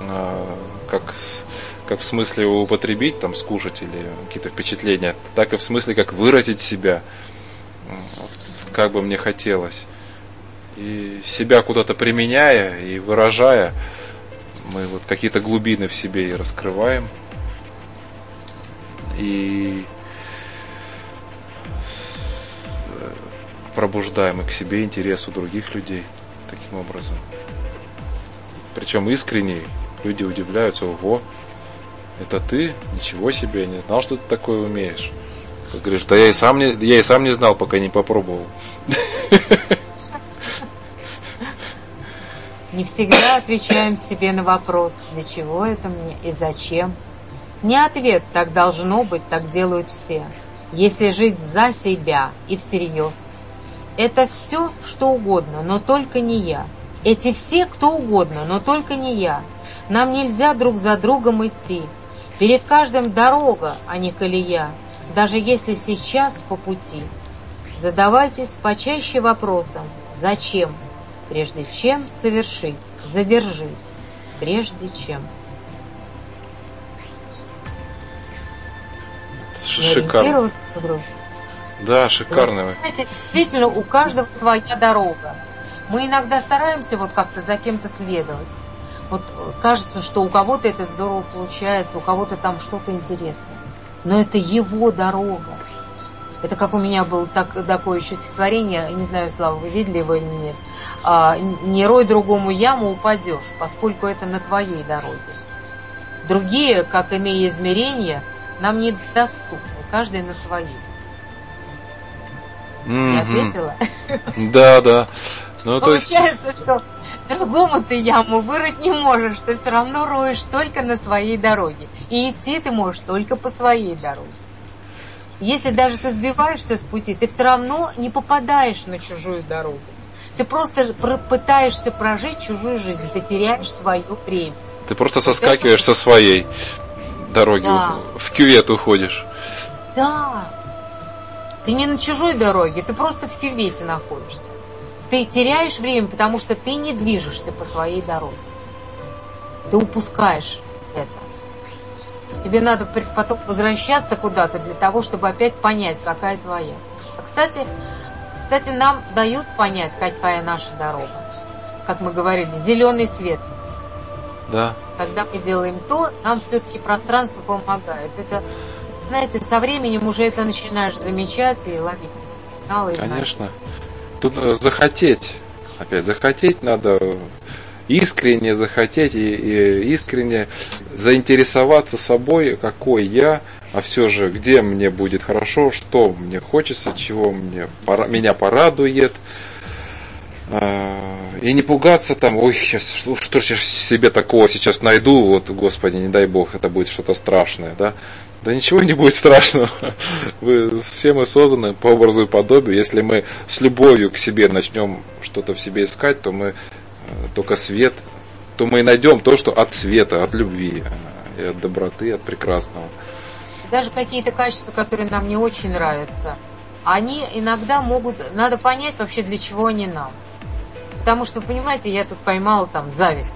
а, как, как в смысле употребить, там, скушать или какие-то впечатления, так и в смысле, как выразить себя, как бы мне хотелось. И себя куда-то применяя и выражая, мы вот какие-то глубины в себе и раскрываем. И пробуждаем и к себе интерес у других людей таким образом. Причем искренне люди удивляются, ого, это ты? Ничего себе, я не знал, что ты такое умеешь. Ты говоришь, да я и сам не, я и сам не знал, пока не попробовал. Не всегда отвечаем себе на вопрос, для чего это мне и зачем. Не ответ, так должно быть, так делают все. Если жить за себя и всерьез. Это все, что угодно, но только не я. Эти все, кто угодно, но только не я. Нам нельзя друг за другом идти. Перед каждым дорога, а не колея, даже если сейчас по пути. Задавайтесь почаще вопросом «Зачем?» прежде чем совершить. Задержись, прежде чем. Шикарно. Да, шикарно. Вы знаете, действительно, у каждого своя дорога. Мы иногда стараемся вот как-то за кем-то следовать. Вот кажется, что у кого-то это здорово получается, у кого-то там что-то интересное. Но это его дорога. Это как у меня было так, такое еще стихотворение, не знаю, Слава, вы видели его или нет. А, «Не рой другому яму, упадешь, поскольку это на твоей дороге». Другие, как иные измерения, нам недоступны, каждый на своей. Не ответила? Да, да. Ну, Получается, есть... что другому ты яму вырыть не можешь, ты все равно роешь только на своей дороге. И идти ты можешь только по своей дороге. Если даже ты сбиваешься с пути, ты все равно не попадаешь на чужую дорогу. Ты просто пытаешься прожить чужую жизнь, ты теряешь свое время. Ты просто соскакиваешь со своей дороги, да. в кювет уходишь. Да. Ты не на чужой дороге, ты просто в кювете находишься. Ты теряешь время, потому что ты не движешься по своей дороге. Ты упускаешь это. Тебе надо потом возвращаться куда-то для того, чтобы опять понять, какая твоя. А, кстати, кстати, нам дают понять, какая наша дорога. Как мы говорили, зеленый свет. Да. Когда мы делаем то, нам все-таки пространство помогает. Это, знаете, со временем уже это начинаешь замечать и ловить сигналы. Конечно. Тут захотеть. Опять захотеть надо искренне захотеть и, и искренне заинтересоваться собой, какой я, а все же, где мне будет хорошо, что мне хочется, чего мне, меня порадует. А, и не пугаться там, ой, сейчас, что, что же себе такого сейчас найду, вот, Господи, не дай Бог, это будет что-то страшное, да. Да ничего не будет страшного. Вы, все мы созданы по образу и подобию. Если мы с любовью к себе начнем что-то в себе искать, то мы э, только свет, то мы найдем то, что от света, от любви, э, и от доброты, от прекрасного даже какие-то качества, которые нам не очень нравятся, они иногда могут, надо понять вообще, для чего они нам. Потому что, понимаете, я тут поймала там зависть.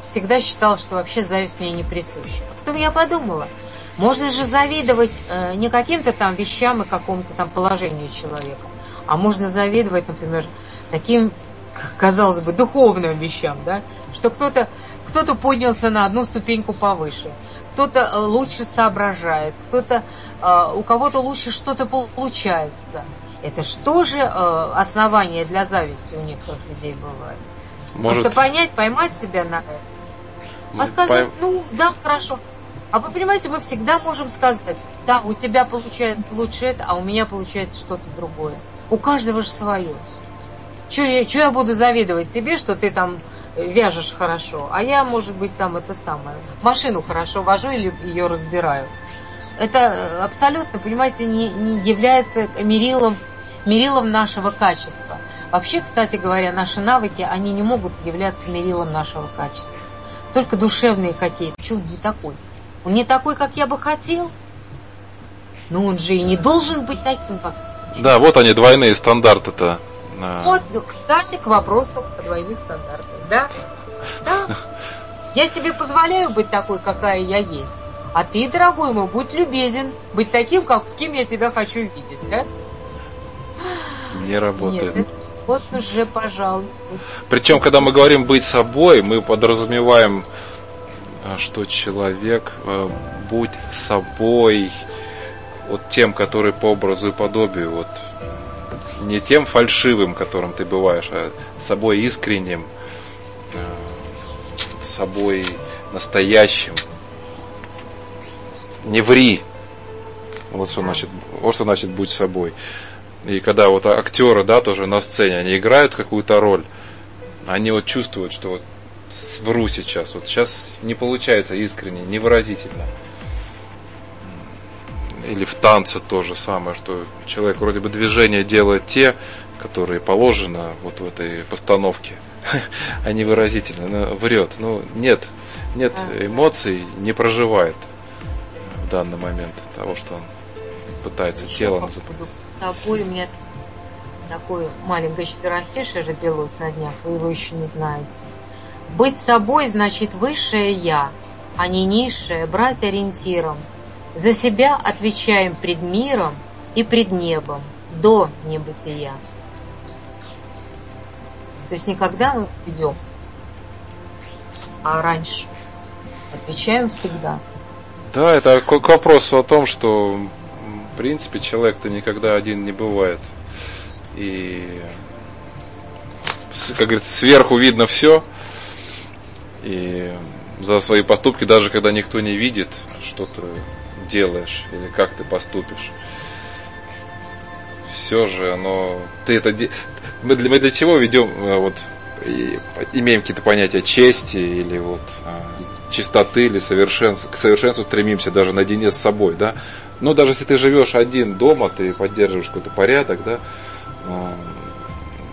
Всегда считала, что вообще зависть мне не присуща. Потом я подумала, можно же завидовать э, не каким-то там вещам и какому-то там положению человека, а можно завидовать, например, таким, казалось бы, духовным вещам, да, что кто-то кто-то поднялся на одну ступеньку повыше, кто-то э, лучше соображает, кто-то, э, у кого-то лучше что-то получается. Это что же э, основание для зависти у некоторых людей бывает? Может... Просто понять, поймать себя на это. А сказать, Пойм... ну да, хорошо. А вы понимаете, мы всегда можем сказать, да, у тебя получается лучше это, а у меня получается что-то другое. У каждого же свое. Че я, я буду завидовать тебе, что ты там вяжешь хорошо, а я, может быть, там это самое, машину хорошо вожу или ее разбираю. Это абсолютно, понимаете, не, не является мерилом, мерилом нашего качества. Вообще, кстати говоря, наши навыки, они не могут являться мерилом нашего качества. Только душевные какие-то. Что он не такой? Он не такой, как я бы хотел. Но он же и не должен быть таким, как... Да, вот они, двойные стандарты-то. Вот, кстати, к вопросу о двойных стандартах. Да? Да. Я себе позволяю быть такой, какая я есть. А ты, дорогой мой, будь любезен, быть таким, каким я тебя хочу видеть, да? Не работает. Нет, вот уже, пожалуй. Причем, когда мы говорим быть собой, мы подразумеваем, а, что человек э, будь собой, вот тем, который по образу и подобию, вот не тем фальшивым, которым ты бываешь, а собой искренним, э, собой настоящим. Не ври. Вот что значит, вот что значит будь собой. И когда вот актеры, да, тоже на сцене, они играют какую-то роль, они вот чувствуют, что вот вру сейчас, вот сейчас не получается искренне, невыразительно. Или в танце то же самое, что человек вроде бы движения делает те, которые положено вот в этой постановке, а не выразительно, но врет. Ну, нет, нет эмоций, не проживает в данный момент того, что он пытается телом запомнить собой у меня такое маленькое четверостишее родилось на днях, вы его еще не знаете. Быть собой значит высшее «я», а не низшее, брать ориентиром. За себя отвечаем пред миром и пред небом, до небытия. То есть никогда мы идем, а раньше. Отвечаем всегда. Да, это к вопросу о том, что в принципе, человек-то никогда один не бывает. И, как говорится, сверху видно все. И за свои поступки, даже когда никто не видит, что ты делаешь или как ты поступишь. Все же оно... Ты это... Мы для, мы для чего ведем, э, вот, имеем какие-то понятия чести или вот а, чистоты или совершенства, к совершенству стремимся даже наедине с собой, да, но даже если ты живешь один дома, ты поддерживаешь какой-то порядок, да,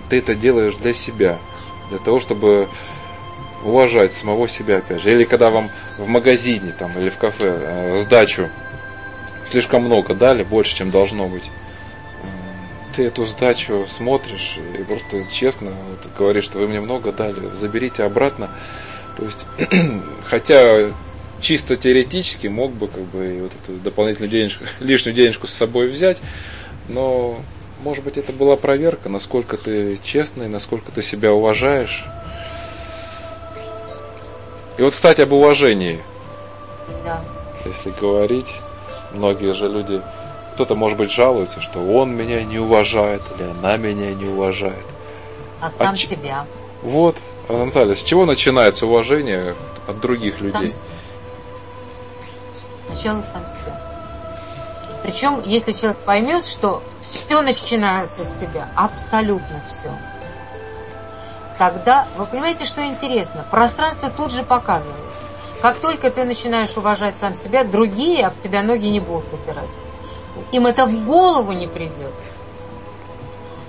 ты это делаешь для себя, для того, чтобы уважать самого себя, опять же. Или когда вам в магазине там, или в кафе э, сдачу слишком много дали, больше, чем должно быть. Ты эту сдачу смотришь и просто честно говоришь, что вы мне много дали, заберите обратно. То есть, хотя чисто теоретически мог бы как бы вот эту дополнительную денежку, лишнюю денежку с собой взять, но может быть это была проверка, насколько ты честный, насколько ты себя уважаешь. И вот, кстати, об уважении. Да. Если говорить, многие же люди, кто-то, может быть, жалуется, что он меня не уважает или она меня не уважает. А сам а себя. Вот, а, Наталья, с чего начинается уважение от других людей? Сам Сначала сам себя. Причем, если человек поймет, что все начинается с себя, абсолютно все, тогда, вы понимаете, что интересно, пространство тут же показывает. Как только ты начинаешь уважать сам себя, другие об тебя ноги не будут вытирать. Им это в голову не придет.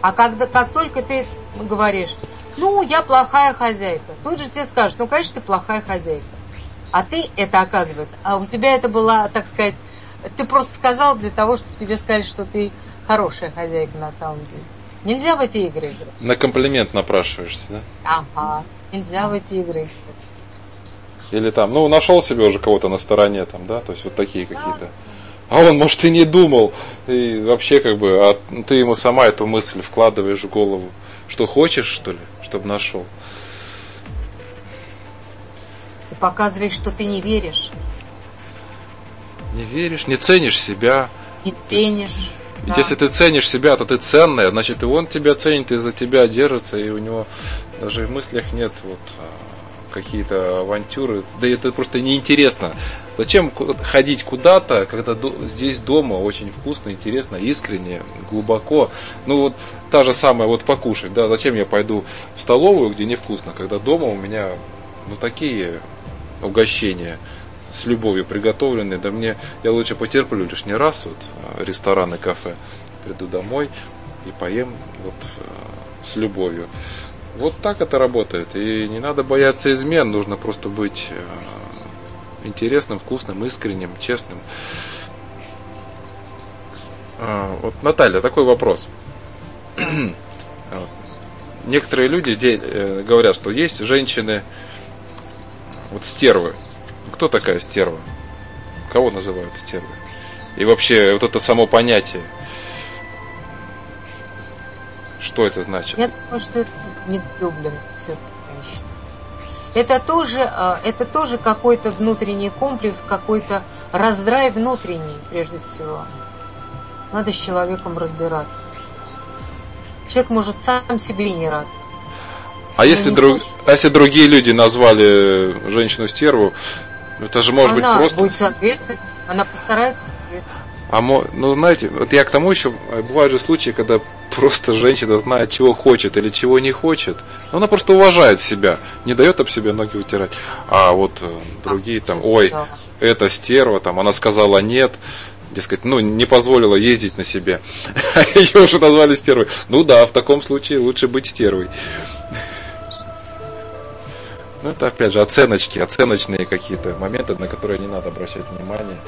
А когда, как только ты говоришь, ну, я плохая хозяйка, тут же тебе скажут, ну, конечно, ты плохая хозяйка. А ты это оказывается, а у тебя это была, так сказать, ты просто сказал для того, чтобы тебе сказали, что ты хорошая хозяйка на самом деле. Нельзя в эти игры играть. На комплимент напрашиваешься, да? Ага, нельзя в эти игры играть. Или там, ну, нашел себе уже кого-то на стороне, там, да, то есть вот такие какие-то. А он, может, и не думал. И вообще, как бы, а ты ему сама эту мысль вкладываешь в голову. Что хочешь, что ли, чтобы нашел? показываешь, что ты не веришь. Не веришь, не ценишь себя. Не ценишь. Ведь да. если ты ценишь себя, то ты ценная, значит и он тебя ценит, и за тебя держится, и у него даже в мыслях нет вот а, какие-то авантюры. Да это просто неинтересно. Зачем ходить куда-то, когда здесь дома очень вкусно, интересно, искренне, глубоко. Ну вот та же самая вот покушать, да, зачем я пойду в столовую, где невкусно, когда дома у меня ну такие угощения с любовью приготовленные, да мне, я лучше потерплю лишний раз вот а, ресторан и кафе, приду домой и поем вот а, с любовью. Вот так это работает. И не надо бояться измен, нужно просто быть а, интересным, вкусным, искренним, честным. Вот, Наталья, такой вопрос. Некоторые люди э, говорят, что есть женщины, вот стервы, кто такая стерва? Кого называют стервой? И вообще, вот это само понятие, что это значит? Я думаю, что это недолюблен все-таки женщина. Это тоже, а, это тоже какой-то внутренний комплекс, какой-то раздрай внутренний, прежде всего. Надо с человеком разбираться. Человек может сам себе не рад. А если, друг, а если другие люди назвали женщину стерву, это же может она быть просто... будет соответствовать, она постарается. А ну, знаете, вот я к тому еще, бывают же случаи, когда просто женщина знает, чего хочет или чего не хочет. Но она просто уважает себя, не дает об себе ноги утирать. А вот э, другие там, ой, это стерва, там, она сказала нет, дескать, ну, не позволила ездить на себе. А ее уже назвали стервой. Ну да, в таком случае лучше быть стервой. Ну, это опять же оценочки, оценочные какие-то моменты, на которые не надо обращать внимание.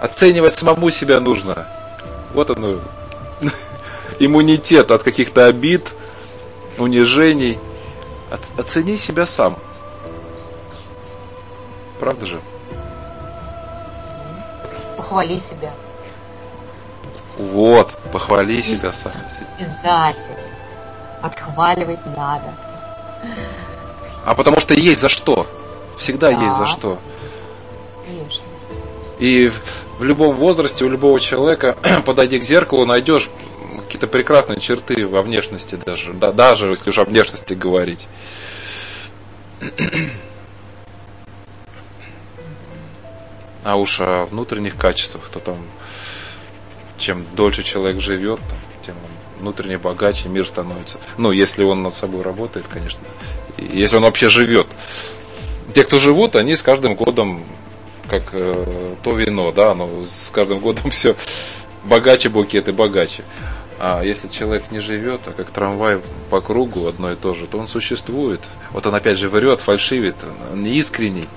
Оценивать самому себя нужно. Вот оно. Иммунитет от каких-то обид, унижений. Оцени себя сам. Правда же? Похвали себя. Вот, похвали И себя сам. Обязательно. Отхваливать надо. А потому что есть за что. Всегда да. есть за что. Конечно. И в любом возрасте у любого человека, подойди к зеркалу, найдешь какие-то прекрасные черты во внешности даже, да, даже если уж о внешности говорить. А уж о внутренних качествах, то там, чем дольше человек живет, тем он внутренне богаче мир становится. Ну, если он над собой работает, конечно если он вообще живет. Те, кто живут, они с каждым годом, как э, то вино, да, оно с каждым годом все богаче букет и богаче. А если человек не живет, а как трамвай по кругу одно и то же, то он существует. Вот он опять же врет, фальшивит, он не искренний.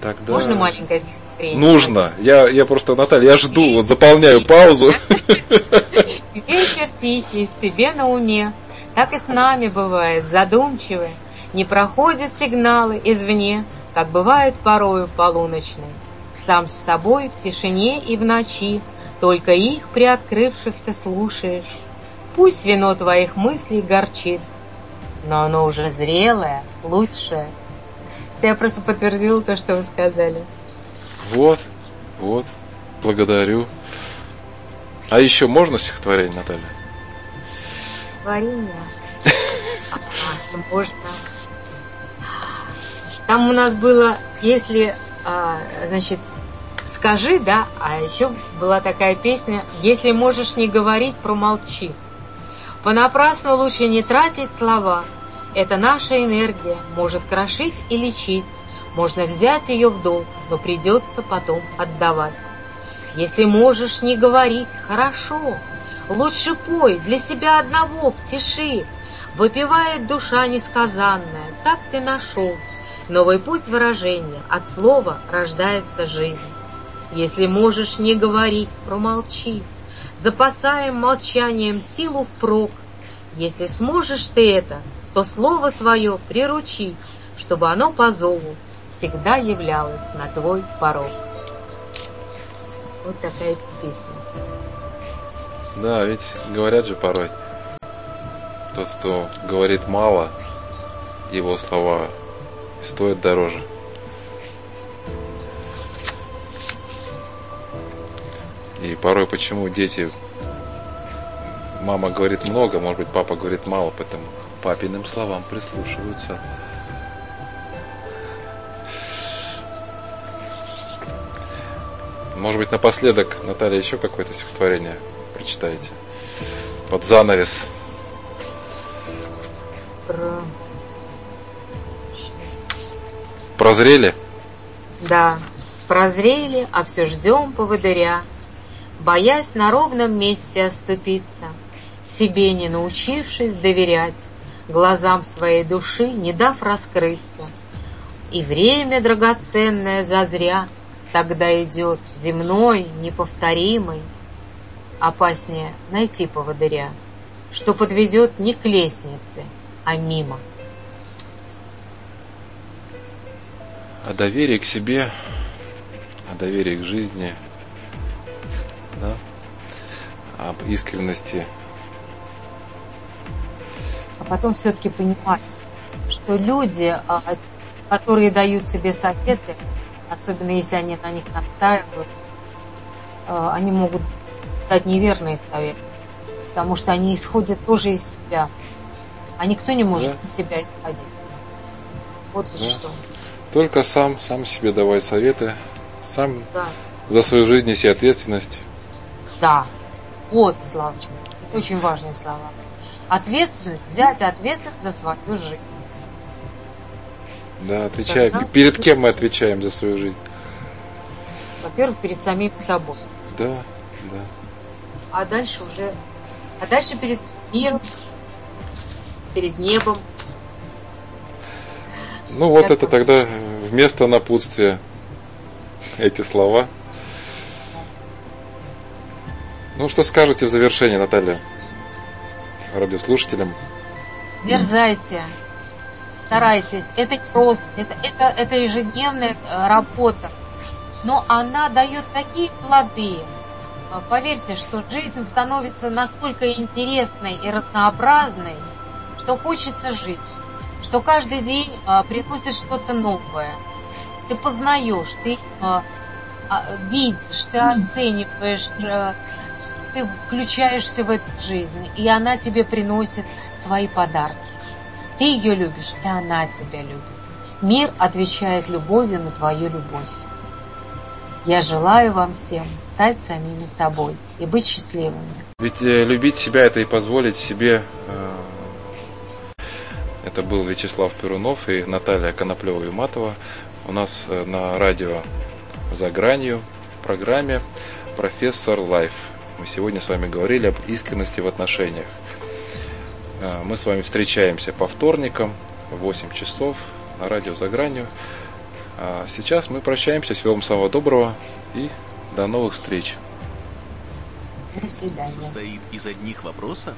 Тогда... Можно маленькое стихотворение? Нужно. Я, я просто, Наталья, я жду, вот заполняю паузу. Вечер тихий, себе на уме, так и с нами бывает, задумчивы, Не проходят сигналы извне, Как бывает порою полуночные. Сам с собой в тишине и в ночи, Только их приоткрывшихся слушаешь. Пусть вино твоих мыслей горчит, Но оно уже зрелое, лучшее. Я просто подтвердила то, что вы сказали. Вот, вот, благодарю. А еще можно стихотворение, Наталья? Стихотворение? можно. Там у нас было, если, а, значит, скажи, да, а еще была такая песня, если можешь не говорить, промолчи. Понапрасну лучше не тратить слова. Это наша энергия, может крошить и лечить. Можно взять ее в долг, но придется потом отдавать. Если можешь не говорить, хорошо. Лучше пой для себя одного в тиши, Выпивает душа несказанная, так ты нашел. Новый путь выражения, от слова рождается жизнь. Если можешь не говорить, промолчи. Запасаем молчанием силу впрок. Если сможешь ты это, то слово свое приручи, чтобы оно по зову всегда являлось на твой порог. Вот такая песня. Да, ведь говорят же порой, тот, кто говорит мало, его слова стоят дороже. И порой почему дети, мама говорит много, может быть, папа говорит мало, поэтому папиным словам прислушиваются. Может быть, напоследок, Наталья, еще какое-то стихотворение прочитаете? Под занавес. Про... Прозрели? Да, прозрели, а все ждем поводыря. Боясь на ровном месте оступиться, Себе не научившись доверять, Глазам своей души не дав раскрыться. И время драгоценное зазря Тогда идет земной, неповторимый. Опаснее найти поводыря, Что подведет не к лестнице, а мимо. О доверии к себе, о доверии к жизни, да? об искренности. А потом все-таки понимать, что люди, а, которые дают тебе советы, особенно если они на них настаивают, а, они могут дать неверные советы, потому что они исходят тоже из себя. А никто не может да. из тебя исходить. Вот да. что. Только сам, сам себе давай советы, сам да. за свою жизнь неси ответственность. Да, вот, Славочка, это очень важные слова. Ответственность, взять ответственность за свою жизнь. Да, отвечаем. Тогда... Перед кем мы отвечаем за свою жизнь? Во-первых, перед самим собой. Да, да. А дальше уже, а дальше перед миром, перед небом, ну вот это тогда вместо напутствия эти слова. Ну что скажете в завершении, Наталья, радиослушателям? Дерзайте, старайтесь. Это не просто, это, это, это ежедневная э, работа. Но она дает такие плоды. Поверьте, что жизнь становится настолько интересной и разнообразной, что хочется жить что каждый день а, приносит что-то новое. Ты познаешь, ты а, а, видишь, ты оцениваешь, а, ты включаешься в эту жизнь, и она тебе приносит свои подарки. Ты ее любишь, и она тебя любит. Мир отвечает любовью на твою любовь. Я желаю вам всем стать самими собой и быть счастливыми. Ведь э, любить себя это и позволить себе э, это был Вячеслав Перунов и Наталья Коноплева-Юматова. У нас э, на радио «За гранью» в программе «Профессор Лайф». Мы сегодня с вами говорили об искренности в отношениях. Э, мы с вами встречаемся по вторникам в 8 часов на радио «За гранью». А сейчас мы прощаемся. Всего вам самого доброго и до новых встреч. До свидания. Состоит из одних вопросов?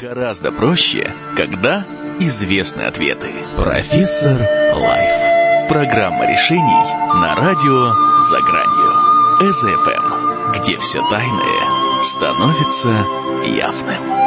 Гораздо проще, когда известны ответы. Профессор Лайф. Программа решений на радио «За гранью». СФМ, где все тайное становится явным.